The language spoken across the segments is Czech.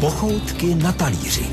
Pochoutky na talíři.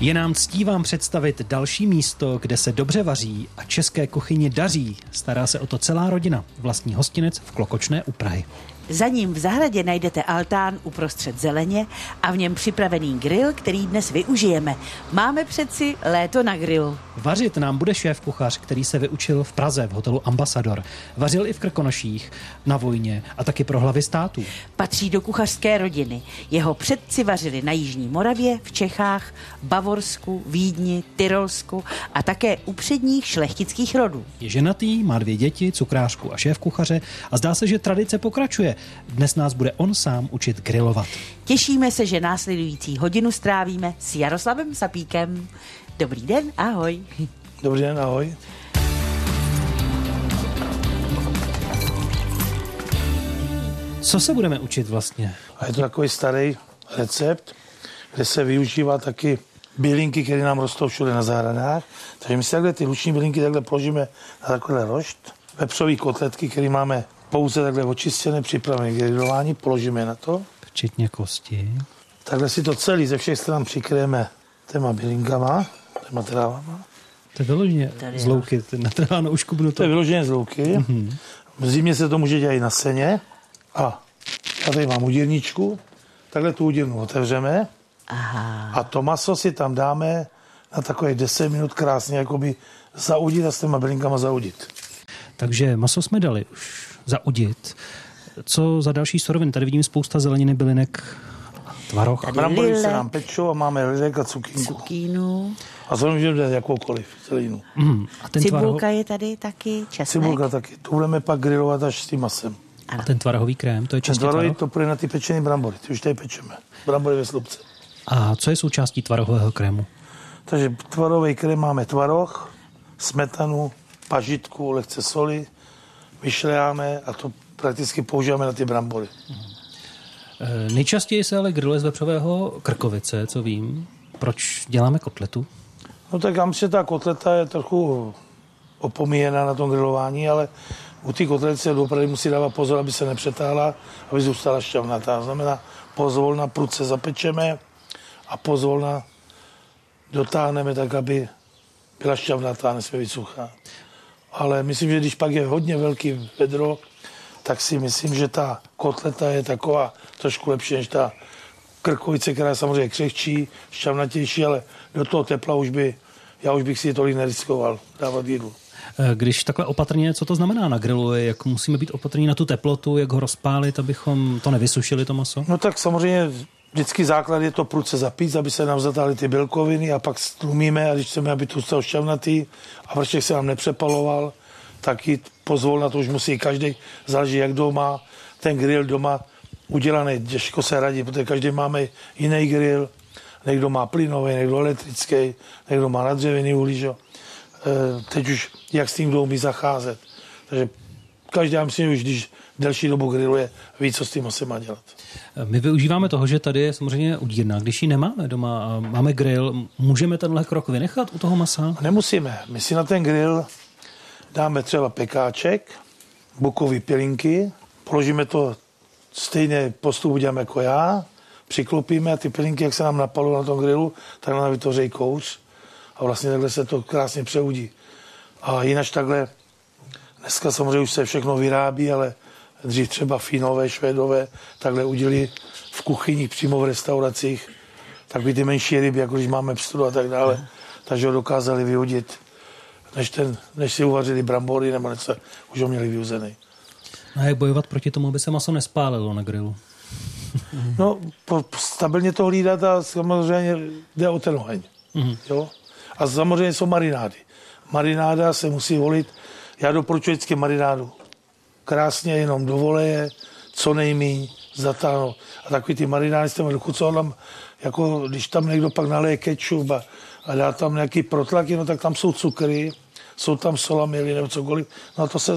Je nám ctí vám představit další místo, kde se dobře vaří a české kuchyni daří. Stará se o to celá rodina. Vlastní hostinec v Klokočné u Prahy. Za ním v zahradě najdete altán uprostřed zeleně a v něm připravený grill, který dnes využijeme. Máme přeci léto na grill. Vařit nám bude šéf kuchař, který se vyučil v Praze v hotelu Ambasador. Vařil i v Krkonoších, na vojně a taky pro hlavy států. Patří do kuchařské rodiny. Jeho předci vařili na Jižní Moravě, v Čechách, Bavorsku, Vídni, Tyrolsku a také u předních šlechtických rodů. Je ženatý, má dvě děti, cukrářku a šéf kuchaře a zdá se, že tradice pokračuje. Dnes nás bude on sám učit grilovat. Těšíme se, že následující hodinu strávíme s Jaroslavem Sapíkem. Dobrý den, ahoj. Dobrý den, ahoj. Co se budeme učit vlastně? A je to takový starý recept, kde se využívá taky bylinky, které nám rostou všude na zahradách. Takže my si takhle ty luční bylinky takhle položíme na takovýhle rošt. Vepřové kotletky, které máme pouze takhle očistěné, připravené k grilování, položíme na to. Včetně kosti. Takhle si to celý ze všech stran přikryjeme těma bylinkama, těma trávama. To je vyloženě Tady z je. louky, ty natrháno uškubnu To je to. vyloženě z louky. Mm-hmm. V zimě se to může dělat i na seně. A já tady mám udírničku. Takhle tu udírnu otevřeme. Aha. A to maso si tam dáme na takové 10 minut krásně jakoby zaudit a s těma bylinkama zaudit. Takže maso jsme dali už zaudit. Co za další suroviny? Tady vidím spousta zeleniny, bylinek, tvaroh. Tady Brambory se lilek. nám pečou a máme lidek a cukínku. Cukínu. A to můžeme dát jakoukoliv zelinu. Mm, a ten, tvaroh, Cibulka je tady taky, česnek. Cibulka taky. To budeme pak grilovat až s tím masem. a ten tvarohový krém, to je čistě tvaroh. to půjde na ty pečené brambory. Ty už tady pečeme. Brambory ve slupce. A co je součástí tvarohového krému? Takže tvarový krém máme tvaroh, smetanu, pažitku, lehce soli, vyšlejáme a to prakticky používáme na ty brambory. E, nejčastěji se ale grilluje z vepřového krkovice, co vím. Proč děláme kotletu? No tak já myslím, že ta kotleta je trochu opomíjená na tom grilování, ale u té kotlety se opravdu musí dávat pozor, aby se nepřetáhla, aby zůstala šťavnatá. To znamená, pozvolna prudce zapečeme a pozvolna dotáhneme tak, aby byla šťavnatá, nesmí být suchá. Ale myslím, že když pak je hodně velký vedro, tak si myslím, že ta kotleta je taková trošku lepší než ta krkovice, která je samozřejmě křehčí, šťavnatější, ale do toho tepla už by, já už bych si tolik neriskoval dávat jídlo. E, Když takhle opatrně, co to znamená na grilu? Jak musíme být opatrní na tu teplotu, jak ho rozpálit, abychom to nevysušili, to maso? No tak samozřejmě vždycky základ je to prudce zapít, aby se nám zatáhly ty bílkoviny a pak stlumíme a když chceme, aby tu zůstal šťavnatý a vršek se nám nepřepaloval, tak jít pozvolna, to už musí každý, záleží jak doma, ten grill doma udělaný, těžko se radí, protože každý máme jiný grill, někdo má plynový, někdo elektrický, někdo má na dřevěný uhlí, že? E, teď už jak s tím kdo umí zacházet. Takže každý, já myslím, už když delší dobu grilluje, ví, co s tím asi má dělat. My využíváme toho, že tady je samozřejmě udírna. Když ji nemáme doma a máme grill, můžeme tenhle krok vynechat u toho masa? Nemusíme. My si na ten grill dáme třeba pekáček, bukový pilinky, položíme to stejně postup uděláme jako já, přiklopíme a ty pilinky, jak se nám napalují na tom grilu, tak nám vytvoří kouř a vlastně takhle se to krásně přeudí. A jinak takhle, dneska samozřejmě už se všechno vyrábí, ale dřív třeba Finové, Švédové takhle udělali v kuchyních přímo v restauracích takový ty menší ryby, jako když máme pstru a tak dále, takže ho dokázali vyhodit, než, ten, než si uvařili brambory nebo něco, už ho měli vyuzený. A jak bojovat proti tomu, aby se maso nespálilo na grilu? No, po, stabilně to hlídat a samozřejmě jde o ten oheň. Mm-hmm. Jo? A samozřejmě jsou marinády. Marináda se musí volit. Já doporučuji vždycky marinádu. Krásně jenom do voleje, co nejmíň, zatáhnout. A takový ty marinády s těmi dochucovadlem, jako když tam někdo pak naleje kečup a, a dá tam nějaký protlaky, no tak tam jsou cukry, jsou tam solamily nebo cokoliv, no a to se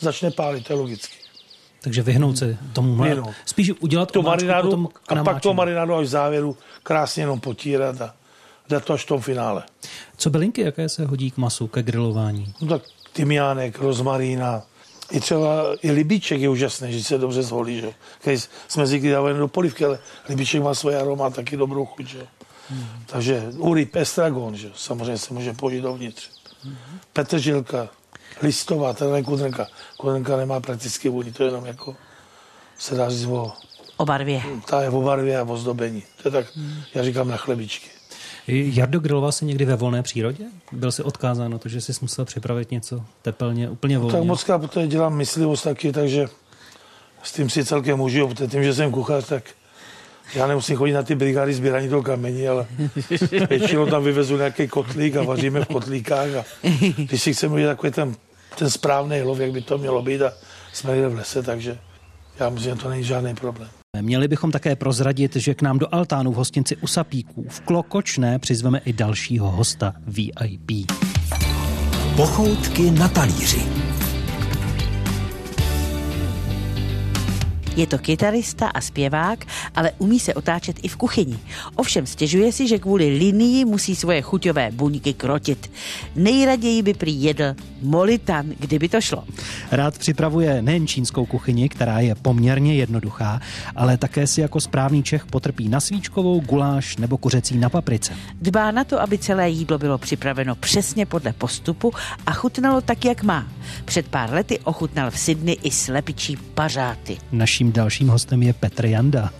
začne pálit, to je logicky. Takže vyhnout se tomu. Vyhnout. Spíš udělat tu marinádu potom a pak namáčení. tu marinádu až v závěru krásně jenom potírat a dát to až v tom finále. Co bylinky, jaké se hodí k masu, ke grilování? No tak tymiánek, rozmarína, i třeba i libíček je úžasný, že se dobře zvolí, že? Když jsme zvyklí dávat do polivky, ale libíček má svoje aroma, taky dobrou chuť, že? Mm. Takže u ryb estragon, že? samozřejmě se může použít dovnitř. Mm. Petržilka, listová, teda ne kudrnka. Kudrnka nemá prakticky vůni, to je jenom jako se dá říct o... O barvě. Ta je o barvě a o zdobení. To je tak, mm. já říkám na chlebičky. Jardo griloval se někdy ve volné přírodě? Byl si odkázán na to, že jsi musel připravit něco tepelně, úplně volně? Tak moc protože dělám myslivost taky, takže s tím si celkem můžu, protože tím, že jsem kuchař, tak já nemusím chodit na ty brigády sbírání toho kamení, ale většinou tam vyvezu nějaký kotlík a vaříme v kotlíkách a když si chceme udělat takový ten, ten správný lov, jak by to mělo být a jsme jde v lese, takže já myslím, že to není žádný problém. Měli bychom také prozradit, že k nám do altánu v hostinci u Sapíků v Klokočné přizveme i dalšího hosta VIP. Pochoutky na talíři. Je to kytarista a zpěvák, ale umí se otáčet i v kuchyni. Ovšem stěžuje si, že kvůli linii musí svoje chuťové buňky krotit. Nejraději by prý jedl molitan, kdyby to šlo. Rád připravuje nejen čínskou kuchyni, která je poměrně jednoduchá, ale také si jako správný Čech potrpí na svíčkovou, guláš nebo kuřecí na paprice. Dbá na to, aby celé jídlo bylo připraveno přesně podle postupu a chutnalo tak, jak má. Před pár lety ochutnal v Sydney i slepičí pařáty. Naší Naším dalším hostem je Petr Janda.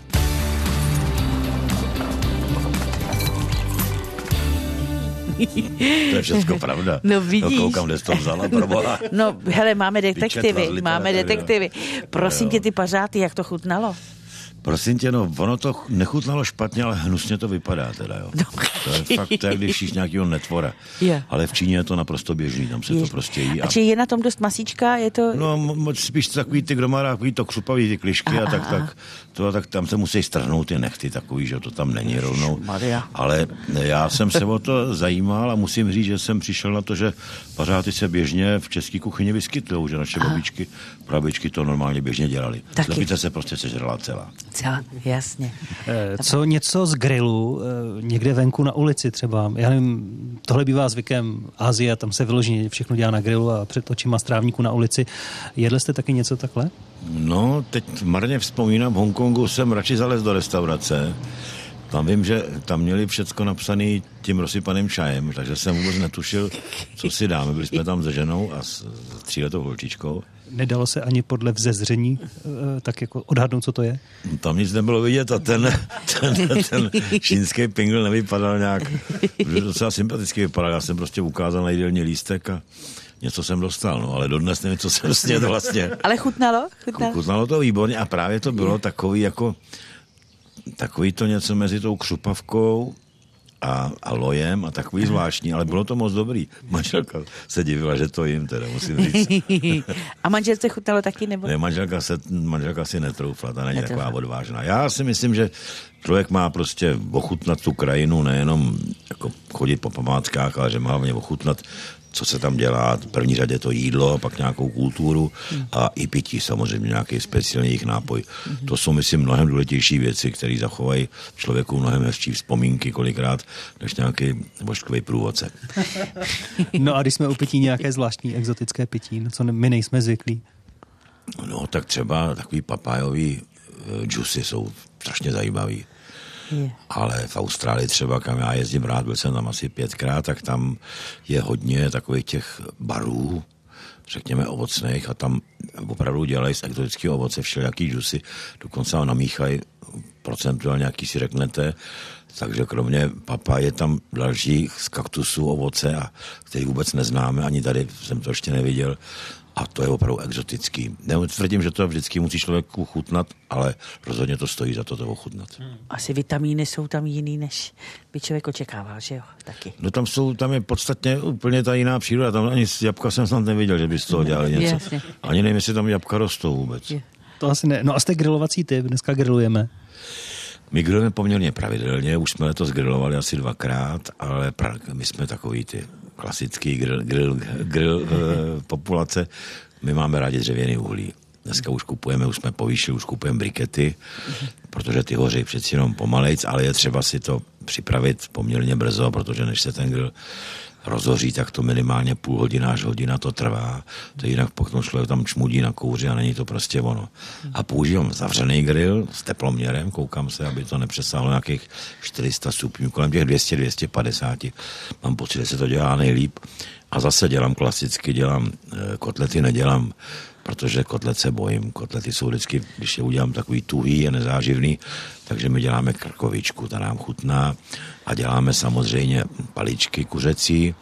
To je všechno pravda. No vidíš. No, koukám, kde jsi to vzala, proboha. No hele, máme detektivy, máme detektivy. Prosím tě, ty pařáty, jak to chutnalo? Prosím tě, no, ono to nechutnalo špatně, ale hnusně to vypadá teda, jo. No. To je fakt, je, když jíš nějakého netvora. Je. Ale v Číně je to naprosto běžný, tam se je. to prostě jí. A, a či je na tom dost masíčka, je to... No, moc spíš takový ty, kdo má takový to křupavý ty klišky a, a tak, tak, to, tak tam se musí strhnout ty nechty takový, že to tam není rovnou. Maria. Ale já jsem se o to zajímal a musím říct, že jsem přišel na to, že pařáty se běžně v české kuchyni vyskytují, že naše babičky, prabičky to normálně běžně dělali. Slepice se prostě sežrala celá celá, jasně. Eh, co něco z grilu, eh, někde venku na ulici třeba, já nevím, tohle bývá zvykem Azie, tam se vyloženě všechno dělá na grilu a před očima strávníku na ulici. Jedli jste taky něco takhle? No, teď marně vzpomínám, v Hongkongu jsem radši zalez do restaurace, tam vím, že tam měli všecko napsané tím rozsypaným čajem, takže jsem vůbec netušil, co si dáme. Byli jsme tam se ženou a s tříletou holčičkou nedalo se ani podle vzezření eh, tak jako odhadnout, co to je? Tam nic nebylo vidět a ten, ten, ten čínský pingl nevypadal nějak, docela sympaticky vypadal. Já jsem prostě ukázal na jídelní lístek a něco jsem dostal, no, ale dodnes nevím, co jsem snědl vlastně. Ale chutnalo? Chutnalo, chutnalo to výborně a právě to bylo takový jako takový to něco mezi tou křupavkou a, a lojem a takový zvláštní, ale bylo to moc dobrý. Manželka se divila, že to jim teda, musím říct. a manželce chutnalo taky nebo? Ne, manželka, se, manželka si netroufla, ta není taková odvážná. Já si myslím, že člověk má prostě ochutnat tu krajinu, nejenom jako chodit po památkách, ale že má hlavně ochutnat co se tam dělá, v první řadě to jídlo, pak nějakou kulturu a i pití samozřejmě, nějaký speciální jejich nápoj. To jsou, myslím, mnohem důležitější věci, které zachovají člověku mnohem hezčí vzpomínky kolikrát, než nějaký božkový průvodce. No a když jsme u pití nějaké zvláštní exotické pití, no co my nejsme zvyklí? No tak třeba takový papájový uh, džusy jsou strašně zajímavý. Ale v Austrálii třeba, kam já jezdím rád, byl jsem tam asi pětkrát, tak tam je hodně takových těch barů, řekněme ovocných a tam opravdu dělají z exotického ovoce všelijaký džusy, dokonce ho namíchají procentuálně, jaký si řeknete, takže kromě papa je tam další z kaktusů ovoce, a, který vůbec neznáme, ani tady jsem to ještě neviděl. A to je opravdu exotický. Netvrdím, že to vždycky musí člověk uchutnat, ale rozhodně to stojí za to to ochutnat. Hmm. Asi vitamíny jsou tam jiný, než by člověk očekával, že jo? Taky. No tam jsou, tam je podstatně úplně ta jiná příroda. Tam ani z jabka jsem snad neviděl, že by z toho dělali něco. Jasně. Ani nevím, jestli tam jabka rostou vůbec. Je. To asi ne. No a jste grilovací typ, dneska grilujeme. My grillujeme poměrně pravidelně, už jsme letos grilovali asi dvakrát, ale pra, my jsme takový ty klasický grill, grill, grill uh, populace. My máme rádi dřevěný uhlí. Dneska už kupujeme, už jsme povýšili, už kupujeme brikety, protože ty hoří přeci jenom pomalejc, ale je třeba si to připravit poměrně brzo, protože než se ten grill rozhoří, tak to minimálně půl hodina až hodina to trvá. To jinak potom člověk tam čmudí na kouři a není to prostě ono. A používám zavřený grill s teploměrem, koukám se, aby to nepřesáhlo nějakých 400 stupňů, kolem těch 200-250. Mám pocit, že se to dělá nejlíp. A zase dělám klasicky, dělám e, kotlety, nedělám protože kotlet se bojím. Kotlety jsou vždycky, když je udělám takový tuhý a nezáživný, takže my děláme krkovičku, ta nám chutná a děláme samozřejmě paličky kuřecí,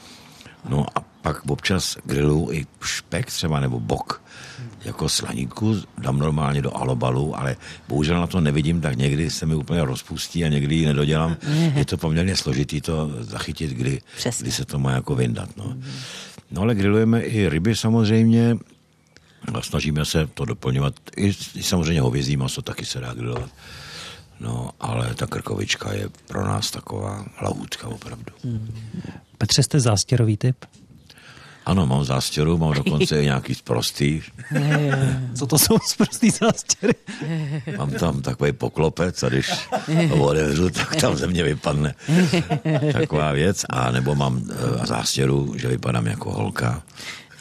no a pak občas grilu i špek třeba nebo bok jako slaníku dám normálně do alobalu, ale bohužel na to nevidím, tak někdy se mi úplně rozpustí a někdy ji nedodělám. Je to poměrně složitý to zachytit, kdy, kdy se to má jako vyndat. No. no ale grillujeme i ryby samozřejmě, a snažíme se to doplňovat. I, i samozřejmě hovězí maso taky se dá grilovat. No, ale ta krkovička je pro nás taková lahůdka opravdu. Hmm. Petře, jste zástěrový typ? Ano, mám zástěru, mám dokonce i nějaký sprostý. Co to jsou sprostý zástěry? mám tam takový poklopec a když ho otevřu, tak tam ze mě vypadne taková věc. A nebo mám uh, zástěru, že vypadám jako holka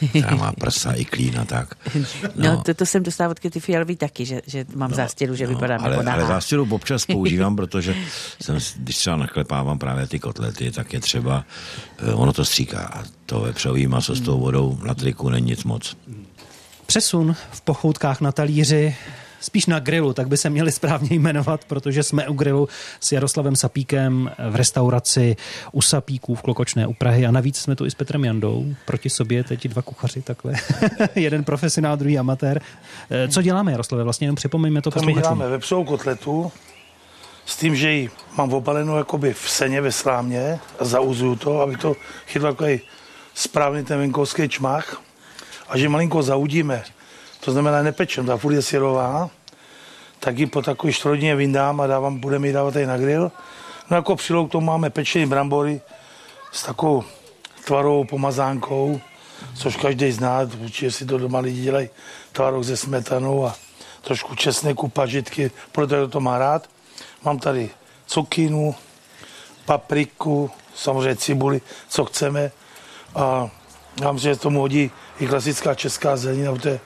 která má prsa i klín a tak. No, no to, to jsem dostal od Kitty Fialový taky, že, že mám no, zástěru, že no, vypadám ale, jako Ale zástěru občas používám, protože jsem, když třeba naklepávám právě ty kotlety, tak je třeba, eh, ono to stříká a to vepřový maso s tou vodou na triku není nic moc. Přesun v pochoutkách na talíři spíš na grilu, tak by se měli správně jmenovat, protože jsme u grilu s Jaroslavem Sapíkem v restauraci u Sapíků v Klokočné u Prahy. A navíc jsme tu i s Petrem Jandou, proti sobě teď dva kuchaři takhle, jeden profesionál, druhý amatér. Eh, co děláme, Jaroslave, vlastně jenom připomeňme to posluchačům. My děláme? Vepřovou kotletu s tím, že ji mám opalenou jakoby v seně ve slámě a zauzuju to, aby to chytlo takový správný ten venkovský čmach a že malinko zaudíme to znamená nepečem, ta furt je syrová, tak ji po takové čtvrodině vyndám a dávám, budeme ji dávat tady na grill. No jako přilou k tomu máme pečený brambory s takovou tvarovou pomazánkou, což každý zná, určitě si to doma lidi dělají tvarok se smetanou a trošku česneku, pažitky, protože to má rád. Mám tady cukinu, papriku, samozřejmě cibuli, co chceme. A já myslím, že tomu hodí i klasická česká zelenina, protože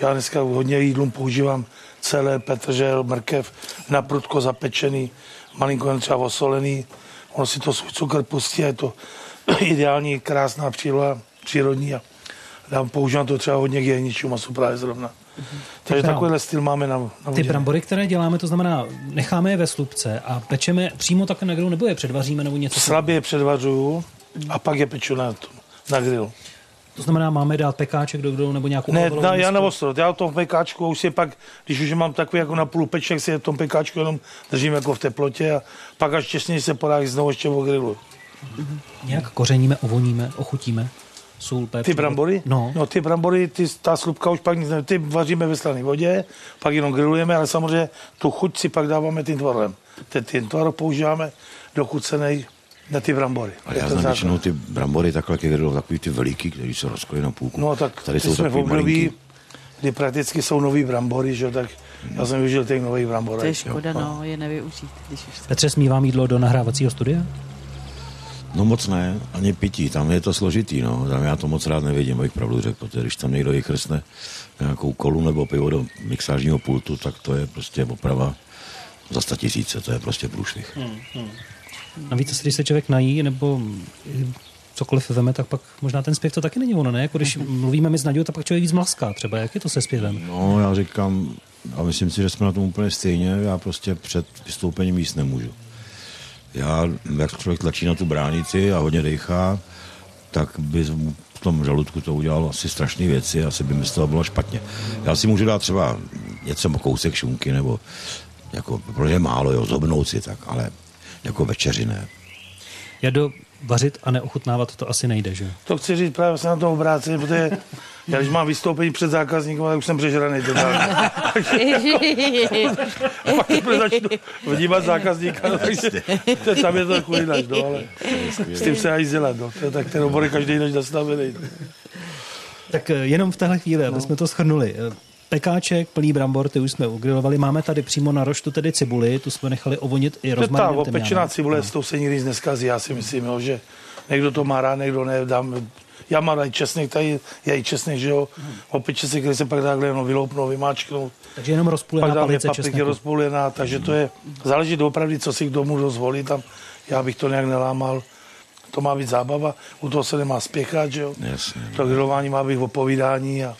já dneska hodně jídlům používám celé petržel, mrkev, na prudko zapečený, malinko třeba osolený. Ono si to svůj cukr pustí a je to ideální, krásná příloha, přírodní a dám, používám to třeba hodně k jehničímu masu právě zrovna. Mm-hmm. Takže Ty takovýhle styl máme na, na Ty brambory, které děláme, to znamená, necháme je ve slupce a pečeme přímo tak na grilu, nebo je předvaříme, nebo něco? Slabě je předvařuju a pak je peču na, na grilu. To znamená, máme dát pekáček do grilu nebo nějakou Ne, na, já na ostro. Já v tom pekáčku už si pak, když už mám takový jako na půl peček, si v tom pekáčku jenom držím jako v teplotě a pak až těsně se podá znovu ještě o grilu. Mm-hmm. Nějak kořeníme, ovoníme, ochutíme? Sůl, pepř, ty brambory? No. no. ty brambory, ty, ta slupka už pak nic ne, ty vaříme ve slané vodě, pak jenom grillujeme, ale samozřejmě tu chuť si pak dáváme tím tvarem. Ten, ten tvar používáme dochucený na ty brambory. Ale já znám většinou ty brambory takhle, jak jdou takový ty veliký, který se rozkolí na půlku. No tak tady jsou jsme v období, kdy prakticky jsou nový brambory, že tak já jsem využil těch nových bramborů. To je škoda, jo. no, je nevyužít. Když už Petře, smívám jídlo do nahrávacího studia? No moc ne, ani pití, tam je to složitý, no. Tam já to moc rád nevidím, abych pravdu řekl, protože když tam někdo vychrstne nějakou kolu nebo pivo do mixážního pultu, tak to je prostě oprava za sta tisíce, to je prostě průšvih. Hmm, hmm. Navíc, když se člověk nají nebo cokoliv veme, tak pak možná ten zpěv to taky není ono, ne? Jako když mluvíme my s Nadějou, tak pak člověk víc mlaská třeba. Jak je to se zpěvem? No, já říkám, a myslím si, že jsme na tom úplně stejně, já prostě před vystoupením jíst nemůžu. Já, jak člověk tlačí na tu bránici a hodně dechá, tak by v tom žaludku to udělalo asi strašné věci, asi by mi z toho bylo špatně. Já si můžu dát třeba něco, kousek šunky, nebo jako, protože málo, jo, zobnout si tak, ale jako večeři ne. do vařit a neochutnávat to asi nejde, že? To chci říct, právě se na to obrátit, protože já když mám vystoupení před zákazníkem, tak už jsem přežraný totálně. pak teprve začnu vnímat zákazníka, no, takže to, tam je to náš, no, ale s tím se aj dělat, no. To je tak ten obor každý než nastavený. Tak eh, jenom v téhle chvíli, aby no. jsme to schrnuli. Pekáček, plný brambor, ty už jsme ugrilovali. Máme tady přímo na roštu tedy cibuli, tu jsme nechali ovonit i je ta rozmarinem. opečená cibule, s tou se nikdy nic neskazí, já si myslím, jo, že někdo to má rád, někdo ne, dám, já mám i česnek, tady je i česnek, že jo, opeče se, který se pak takhle jenom vyloupnou, vymáčknout, Takže jenom rozpůlená pak palice papriky česneku. rozpůlená, takže to je, záleží doopravdy, co si k domu dozvolí, tam já bych to nějak nelámal, to má být zábava, u toho se nemá spěchat, že jo, Jasně. to grilování má být o povídání a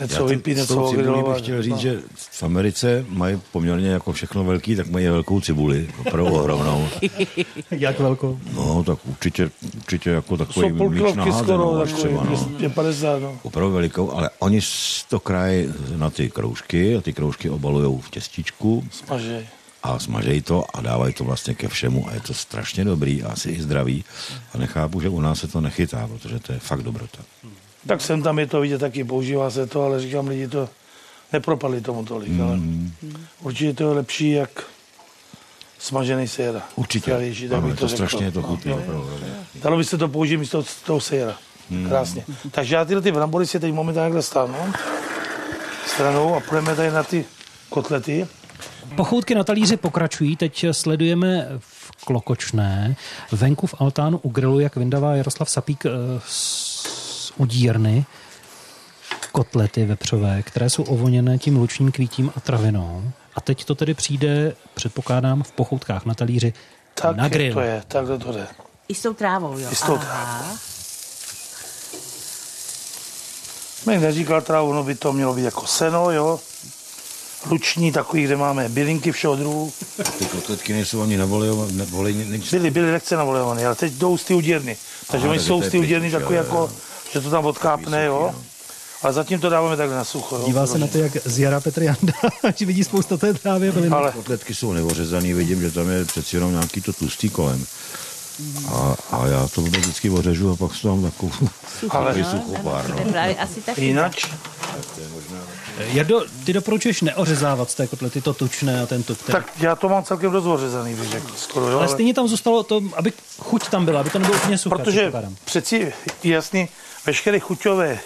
něco Já vypít, něco ogrilovat. bych chtěl říct, no. že v Americe mají poměrně jako všechno velký, tak mají velkou cibuli, opravdu ohromnou. Jak velkou? No, tak určitě, určitě jako takový Jsou míč skoro, až takový, třeba, no. 250, no. Opravdu velikou, ale oni to krají na ty kroužky a ty kroužky obalují v těstičku Smažej. a smažejí to a dávají to vlastně ke všemu a je to strašně dobrý a asi i zdravý a nechápu, že u nás se to nechytá, protože to je fakt dobrota. Tak sem tam je to vidět, taky používá se to, ale říkám, lidi to nepropadli tomu tolik, mm. ale určitě to je lepší, jak smažený séra. Určitě, Zdravější, tak ano, bych to řekl. strašně to chutný. No. opravdu. Dalo by se to použít místo toho séra. Krásně. Takže já tyhle ty brambory si teď momentálně takhle stáhnu stranou a půjdeme tady na ty kotlety. Pochoutky na talíři pokračují, teď sledujeme v Klokočné, venku v altánu u grilu, jak vyndává Jaroslav Sapík eh, z udírny kotlety vepřové, které jsou ovoněné tím lučním kvítím a travinou. A teď to tedy přijde, předpokládám, v pochoutkách na talíři Tak na grill. to je, takhle to jde. I s tou trávou, jo. I s tou Aha. Bych neříkal trávu, no by to mělo být jako seno, jo. Luční, takový, kde máme bylinky všeho druhu. Ty kotletky nejsou ani navolejované, Byly, byly lehce navolované, ale teď jdou z ty udírny. Takže Aha, oni jsou z ty udírny pryč, takový jo, jo, jako, že to tam odkápne, jo. Ale zatím to dáváme takhle na sucho, jo. Dívá se na to, jak z jara Petr Janda, že vidí spousta té trávy. Ale Kotletky jsou neořezaný, vidím, že tam je přeci jenom nějaký to tlustý kolem. A, a já to vždycky ořežu a pak jsou tam takovou Ale- takový suchopár. To je No. právě asi tak. jinak, Jardo, ty doporučuješ neořezávat z té kotlety to tučné a ten tuk. Ten... tak já to mám celkem dost ořezaný, bych řekl, skoro, jo. ale Ale, stejně tam zůstalo to, aby chuť tam byla, aby to nebylo úplně suché. protože přeci jasný, veškeré chuťové,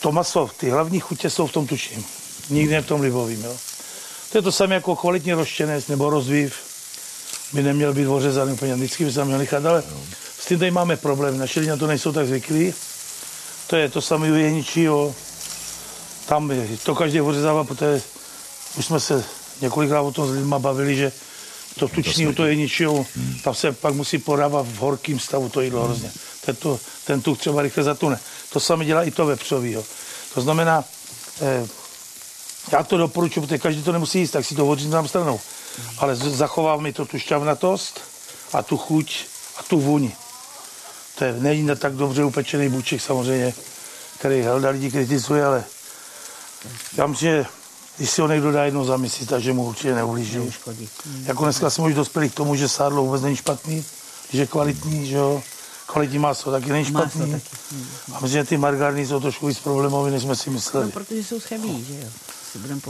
to maso, ty hlavní chutě jsou v tom tučným. Nikdy ne v tom libovým, jo. To je to samé jako kvalitní rozčenec nebo rozvív. By neměl být ořezaný úplně, vždycky by se tam měl nechat, ale s tím tady máme problém. Naši lidi na to nejsou tak zvyklí. To je to samé u jehničího. Tam je, to každý ořezává, protože už jsme se několikrát o tom s lidma bavili, že to tučný u toho jehničího, tam se pak musí podávat v horkém stavu to jídlo hrozně. Ten, to, ten tuk třeba rychle zatune. To samé dělá i to vepřový. Jo. To znamená, eh, já to doporučuji, protože každý to nemusí jíst, tak si to odříznu tam stranou. Ale zachová mi to tu šťavnatost a tu chuť a tu vůni. To je není na tak dobře upečený buček samozřejmě, který Helda lidi kritizuje, ale já myslím, že když si ho někdo dá jednou za měsíc, takže mu určitě neublíží. Jako dneska jsme už dospěli k tomu, že sádlo vůbec není špatný, že je kvalitní, že jo. Kvalitní maso taky není Maso špatný. taky, A myslím, že ty margariny jsou trošku víc problémové, než jsme si No, mysleli. protože jsou schemí, že jo.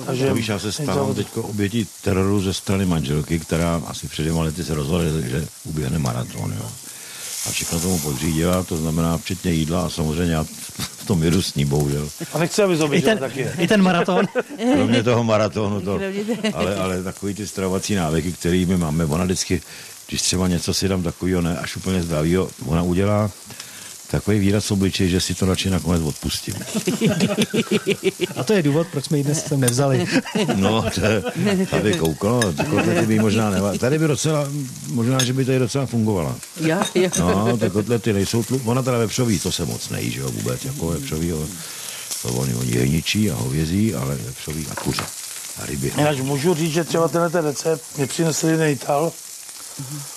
Takže- víš, já se stávám teď obětí teroru ze strany manželky, která asi před dvěma lety se rozhodla, že uběhne maraton. Jo. A všechno tomu podřídila, to znamená včetně jídla a samozřejmě já v tom jedu s ní, bohužel. A nechci, aby I zoběžel ten, taky. I ten maraton. Kromě toho maratonu, to, ale, ale takový ty stravovací návyky, který my máme, ona vždycky, když třeba něco si dám takového, ne až úplně zdravého, ona udělá takový výraz v obličeji, že si to radši nakonec odpustím. A to je důvod, proč jsme ji dnes sem nevzali. No, to, je- aby koukalo, ty kotlety by možná neva... Tady by docela, možná, že by tady docela fungovala. Jo, jo. No, ty kotlety nejsou tlu... Ona teda vepřový, to se moc nejí, že jo, vůbec, jako vepřový, jo. to oni, oni jehničí a hovězí, ale vepřový a kuře a ryby. Jinak můžu říct, že třeba tenhle ten recept mě přinesl jeden Ital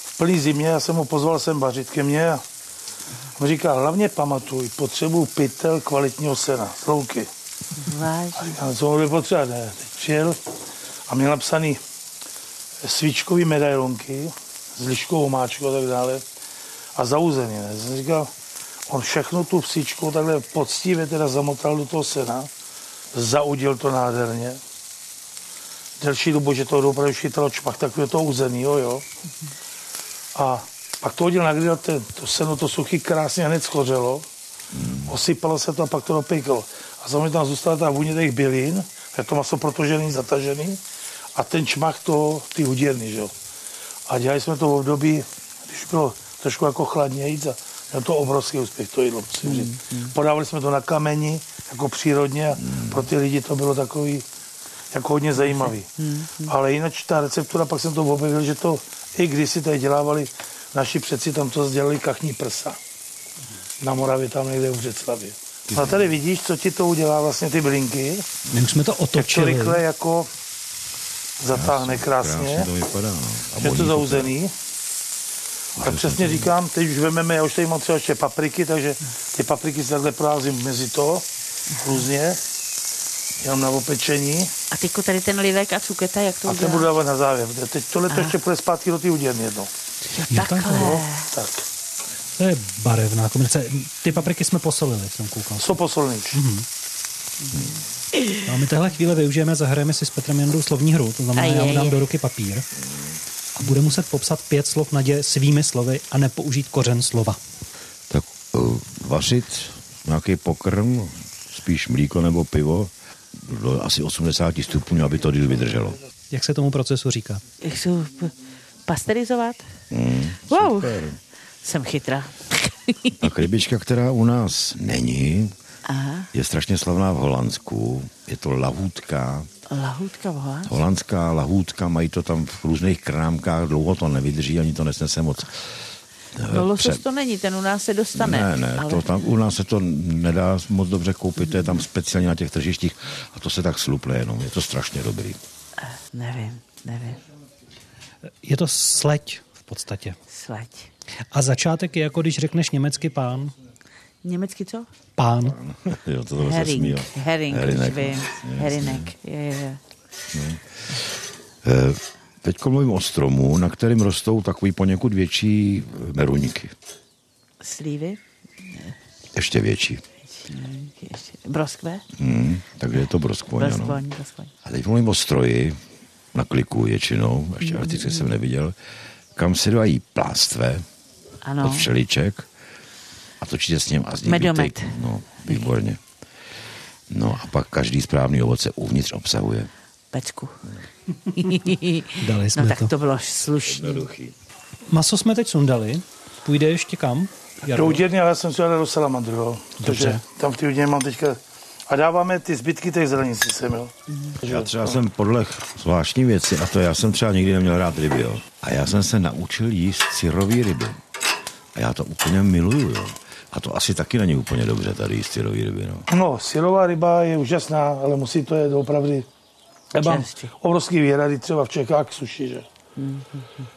v plný zimě, já jsem ho pozval sem vařit ke mně a on říká, hlavně pamatuj, potřebuju pytel kvalitního sena, z louky. Vážně. Já jsem ho potřeba, ne. Teď přijel a měl napsaný svíčkový medailonky s liškou omáčkou a tak dále a zauzený. Ne. Jsem říkal, on všechno tu psíčku takhle poctivě teda zamotal do toho sena, zaudil to nádherně. Delší dobu, že to opravdu chytalo čmach takového to uzenýho, jo. A pak to hodil na grill, ten, to seno, to suchý krásně hned schořelo. Osypalo se to a pak to dopeklo. a samozřejmě tam zůstala ta vůně těch bylin, je to maso protožený, zatažený a ten čmach to, ty uděrny, že jo. A dělali jsme to v období, když bylo trošku jako chladnějíc a měl to obrovský úspěch, to jídlo, musím říct. Podávali jsme to na kameni, jako přírodně a pro ty lidi to bylo takový jako hodně zajímavý. Ale jinak ta receptura, pak jsem to objevil, že to i když si tady dělávali naši předci, tam to dělali kachní prsa. Na Moravě, tam někde v Břeclavě. No a tady vidíš, co ti to udělá vlastně ty bylinky. My už jsme to Jak to otočili. rychle jako zatáhne krásně. Krásně to vypadá. No. A Je to zauzený. A přesně říkám, teď už vememe, já už tady mám třeba ještě papriky, takže ty papriky si takhle proházím mezi to, různě, jenom na opečení. A teďko tady ten livek a cuketa, jak to A ten budu udělá? dávat na závěr. Teď tohle to ještě půjde zpátky do té udělny jednou. Jo, Takhle. Tak, To je barevná kombinace. Ty papriky jsme posolili, jsem koukal. jsou posolnič. No a my téhle chvíle využijeme, zahrajeme si s Petrem Jandou slovní hru, to znamená, já mu dám je. do ruky papír a bude muset popsat pět slov Nadě svými slovy a nepoužít kořen slova. Tak uh, vařit nějaký pokrm, spíš mlíko nebo pivo, do asi 80 stupňů, aby to díl vydrželo. Jak se tomu procesu říká? Jak jsou p- pasterizovat? Mm, Wow, super. jsem chytrá. Tak rybička, která u nás není, Aha, je strašně slavná v Holandsku. Je to lahůdka. lahůdka voha. Holandská lahůdka, mají to tam v různých krámkách, dlouho to nevydrží, ani to nesnese moc. eh, No losos to není, ten u nás se dostane. Ne, ne, ale... to tam, u nás se to nedá moc dobře koupit, to je tam speciálně na těch tržištích a to se tak sluple jenom, je to strašně dobrý. Nevím, nevím. Je to sleď v podstatě. Sleď. A začátek je jako když řekneš německy pán. Německy co? Pán. jo, to se Herring. Herring, Herinek. vím. Herinek. Je, je, je. Teď mluvím o stromu, na kterém rostou takový poněkud větší eh, meruňky. Slívy. Ještě větší. Ještě. Broskve. Hmm, takže je to broskvoň, ano. Broskvoň, broskvoň. A teď mluvím o stroji, na kliku většinou, ještě artice jsem neviděl, kam se dají plástve Ano. od všeliček a točíte s ním a z Medomet. vytej- No, výborně. No a pak každý správný ovoce uvnitř obsahuje. Pecku. Dali jsme no tak to. to bylo slušný. Maso jsme teď sundali. Půjde ještě kam? Do Jardo? uděrny, ale já jsem si dal do salamandru. Dobře. Takže tam v té uděrně mám teďka... A dáváme ty zbytky těch zelenic sem, jo. Já třeba jsem podle zvláštní věci, a to já jsem třeba nikdy neměl rád ryby, jo. A já jsem se naučil jíst syrový ryby. A já to úplně miluju, jo. A to asi taky není úplně dobře tady jíst syrový ryby, no. No, syrová ryba je úžasná, ale musí to je opravdu... Já mám obrovský výhrady třeba v Čechách k suši, že?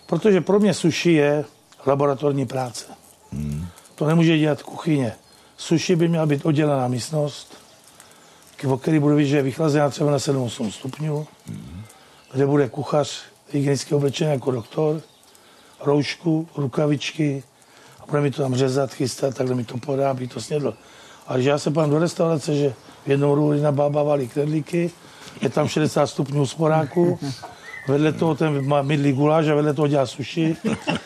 Protože pro mě suši je laboratorní práce. To nemůže dělat kuchyně. Suši by měla být oddělená místnost, o který bude vidět, že je vychlazená třeba na 7-8 stupňů, kde bude kuchař hygienicky oblečený jako doktor, roušku, rukavičky a bude mi to tam řezat, chystat, takhle mi to podá, aby to snědl. A když já se půjdem do restaurace, že v jednou růli na bába valí knedlíky, je tam 60 stupňů sporáku, vedle toho ten má mydlí guláš a vedle toho dělá suši.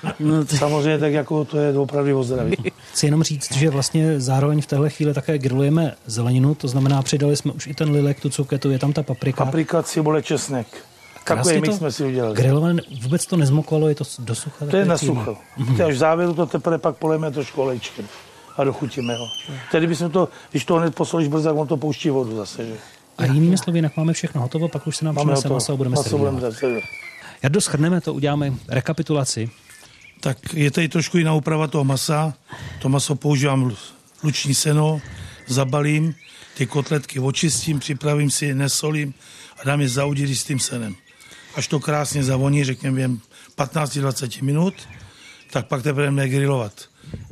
Samozřejmě tak jako to je opravdu o zdraví. Chci jenom říct, že vlastně zároveň v téhle chvíli také grillujeme zeleninu, to znamená přidali jsme už i ten lilek, tu cuketu, je tam ta paprika. Paprika, cibule, česnek. Takový mix to jsme si udělali. Grilované, vůbec to nezmokvalo, je to do sucha. To je na sucho. Je až v závěru to teprve pak polejeme trošku olejčkem a dochutíme ho. Tedy bychom to, když to hned posolíš brzo, tak on to pouští vodu zase, že? A jinými slovy, jinak máme všechno hotovo, pak už se nám přinese hotovo. maso a budeme servírovat. Jardo, schrneme to, uděláme rekapitulaci. Tak je tady trošku jiná úprava toho masa. To maso používám lu- luční seno, zabalím, ty kotletky očistím, připravím si nesolím a dám je zaudit s tím senem. Až to krásně zavoní, řekněme během 15-20 minut, tak pak teprve jdeme grilovat.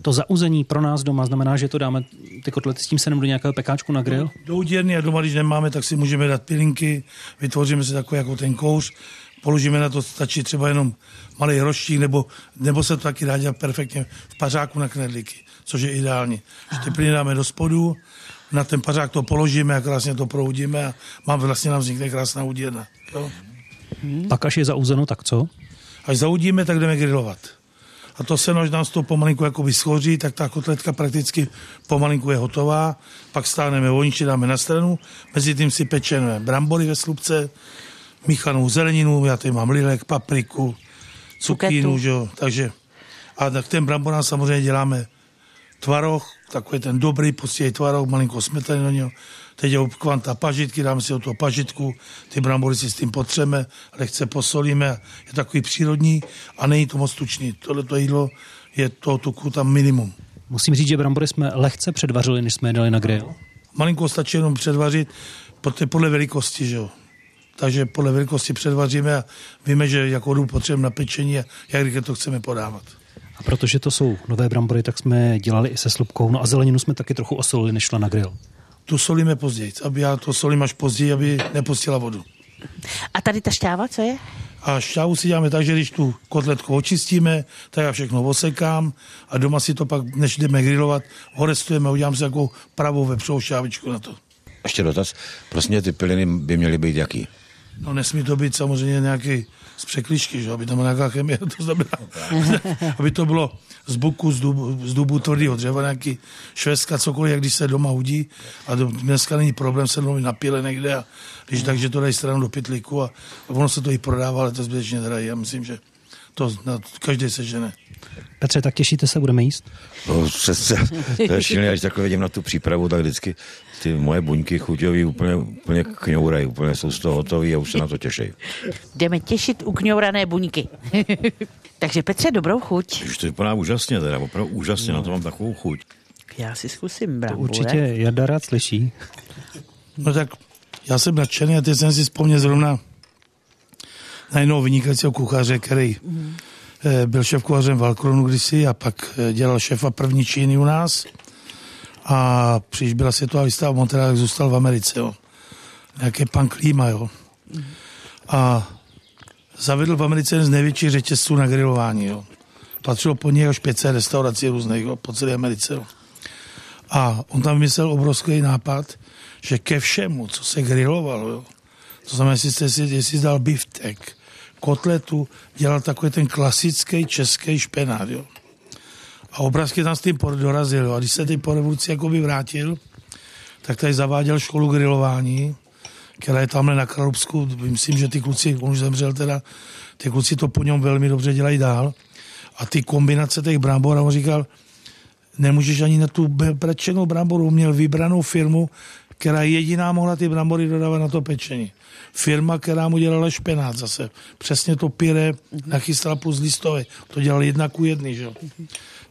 To zauzení pro nás doma znamená, že to dáme ty kotlety s tím senem do nějakého pekáčku na grill. Do uděrny a doma, když nemáme, tak si můžeme dát pilinky, vytvoříme si takový jako ten kouř, položíme na to, stačí třeba jenom malý roštík, nebo, nebo se to taky dá dělat perfektně v pařáku na knedlíky, což je ideální. Že ty plyny dáme do spodu, na ten pařák to položíme a krásně to proudíme a mám vlastně nám vznikne krásná uděrna. Jo? Pak až je zauzeno, tak co? Až zaudíme, tak jdeme grilovat. a to se až nám z toho pomalinku jako vyschoří, tak ta kotletka prakticky pomalinku je hotová, pak stáneme voniči, dáme na stranu, mezi tím si pečeme brambory ve slupce, míchanou zeleninu, já tady mám lilek, papriku, cukínu, že jo, takže a tak ten bramborán samozřejmě děláme tvaroh, takový ten dobrý, poctivý tvaroh, malinko smetany do něho, teď je kvanta pažitky, dáme si o toho pažitku, ty brambory si s tím potřeme, lehce posolíme, je takový přírodní a není to moc tučný. Tohle to jídlo je toho tuku tam minimum. Musím říct, že brambory jsme lehce předvařili, než jsme je dali na grill. Malinko stačí jenom předvařit podle velikosti, že jo. Takže podle velikosti předvaříme a víme, že jakou dobu potřebujeme na pečení a jak rychle to chceme podávat. A protože to jsou nové brambory, tak jsme dělali i se slupkou. No a zeleninu jsme taky trochu osolili, než šla na grill. Tu solíme později, aby já to solím až později, aby nepustila vodu. A tady ta šťáva, co je? A šťávu si děláme tak, že když tu kotletku očistíme, tak já všechno osekám a doma si to pak, než jdeme grillovat, horestujeme, udělám si takovou pravou vepřovou šťávičku na to. Ještě dotaz, prostě ty piliny by měly být jaký? No nesmí to být samozřejmě nějaký z překlišky, že? aby tam nějaká chemie, to znamená, aby to bylo z buku, z dubu, z dubu tvrdého dřeva, nějaký švestka, cokoliv, jak když se doma udí. A do, dneska není problém se na pile někde, a když takže to dají stranu do pytlíku a, a ono se to i prodává, ale to je zbytečně drahé. Já myslím, že to na, každý se žene. Petře, tak těšíte se, budeme jíst? No, přesně, to je šílené, až takhle vidím na tu přípravu, tak vždycky ty moje buňky chuťový úplně, úplně kňourají, úplně jsou z toho hotový a už se na to těší. Jdeme těšit u kňourané buňky. Takže Petře, dobrou chuť. Už to vypadá úžasně, teda opravdu úžasně, no. na to mám takovou chuť. Já si zkusím brambory. Určitě Jarda rád slyší. No tak já jsem nadšený a teď jsem si vzpomněl zrovna na jednoho vynikajícího kuchaře, který mm. Byl šéf kuchařem Valkronu kdysi a pak eh, dělal šéfa první číny u nás. A když byla světová výstava v Montrealu, zůstal v Americe, jo. Nějaký pan klíma, jo. Mm. A zavedl v Americe jeden z největších řetězců na grilování, jo. Patřilo po něj až 500 restaurací různých, jo, po celé Americe, jo. A on tam vymyslel obrovský nápad, že ke všemu, co se grilovalo, jo, to znamená, jestli, si, jestli dal biftek, kotletu, dělal takový ten klasický český špenát, jo. A obrazky tam s tím dorazil, jo. A když se teď po revoluci jakoby vrátil, tak tady zaváděl školu grilování, která je tamhle na Kralupsku. Myslím, že ty kluci, on už zemřel teda, ty kluci to po něm velmi dobře dělají dál. A ty kombinace těch brambor, a on říkal, nemůžeš ani na tu pečenou bramboru, měl vybranou firmu, která jediná mohla ty brambory dodávat na to pečení. Firma, která mu dělala špenát zase. Přesně to pire nachystala plus listové. To dělal jedna ku jedný, že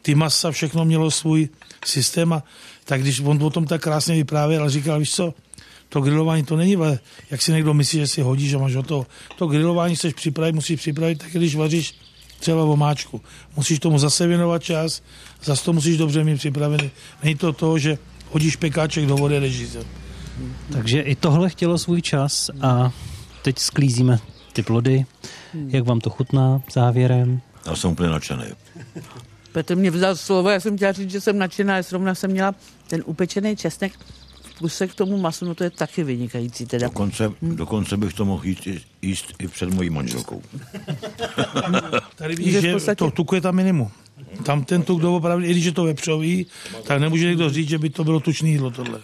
Ty masa všechno mělo svůj systém a tak když on o tom tak krásně vyprávěl a říkal, víš co, to grilování to není, jak si někdo myslí, že si hodí, že máš o To To grilování chceš připravit, musíš připravit tak, když vaříš třeba vomáčku. Musíš tomu zase věnovat čas, zase to musíš dobře mít připravený. Není to to, že hodíš pekáček do vody, jdeš Takže i tohle chtělo svůj čas a teď sklízíme ty plody. Jak vám to chutná závěrem? Já jsem úplně nadšený. Petr mě vzal slovo, já jsem chtěla říct, že jsem nadšená, zrovna jsem měla ten upečený česnek se k tomu masu, no to je taky vynikající teda. Dokonce, hmm. dokonce bych to mohl jíst, jíst i před mojí manželkou. Tady vidíš, že podstatě... to tuku je tam minimum. Tam ten tuk doopravdy, i když je to vepřový, tak nemůže někdo říct, že by to bylo tučný jídlo tohle.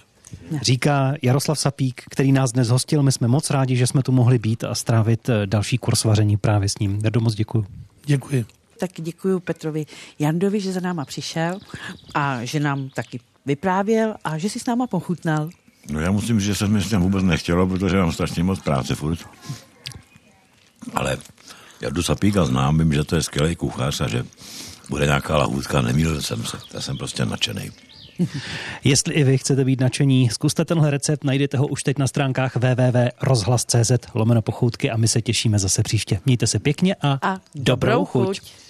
Říká Jaroslav Sapík, který nás dnes hostil. My jsme moc rádi, že jsme tu mohli být a strávit eh, další kurz vaření právě s ním. Jardo, moc děkuji. Děkuji. Tak děkuji Petrovi Jandovi, že za náma přišel a že nám taky vyprávěl a že si s náma pochutnal. No já musím říct, že se mi s tím vůbec nechtělo, protože mám strašně moc práce furt. Ale já jdu Sapíka znám, vím, že to je skvělý kuchař a že bude nějaká lahůdka, nemýlil jsem se. Já jsem prostě nadšený. Jestli i vy chcete být nadšení, zkuste tenhle recept, najdete ho už teď na stránkách www.rozhlas.cz lomeno pochoutky a my se těšíme zase příště. Mějte se pěkně a, a dobrou chuť. chuť.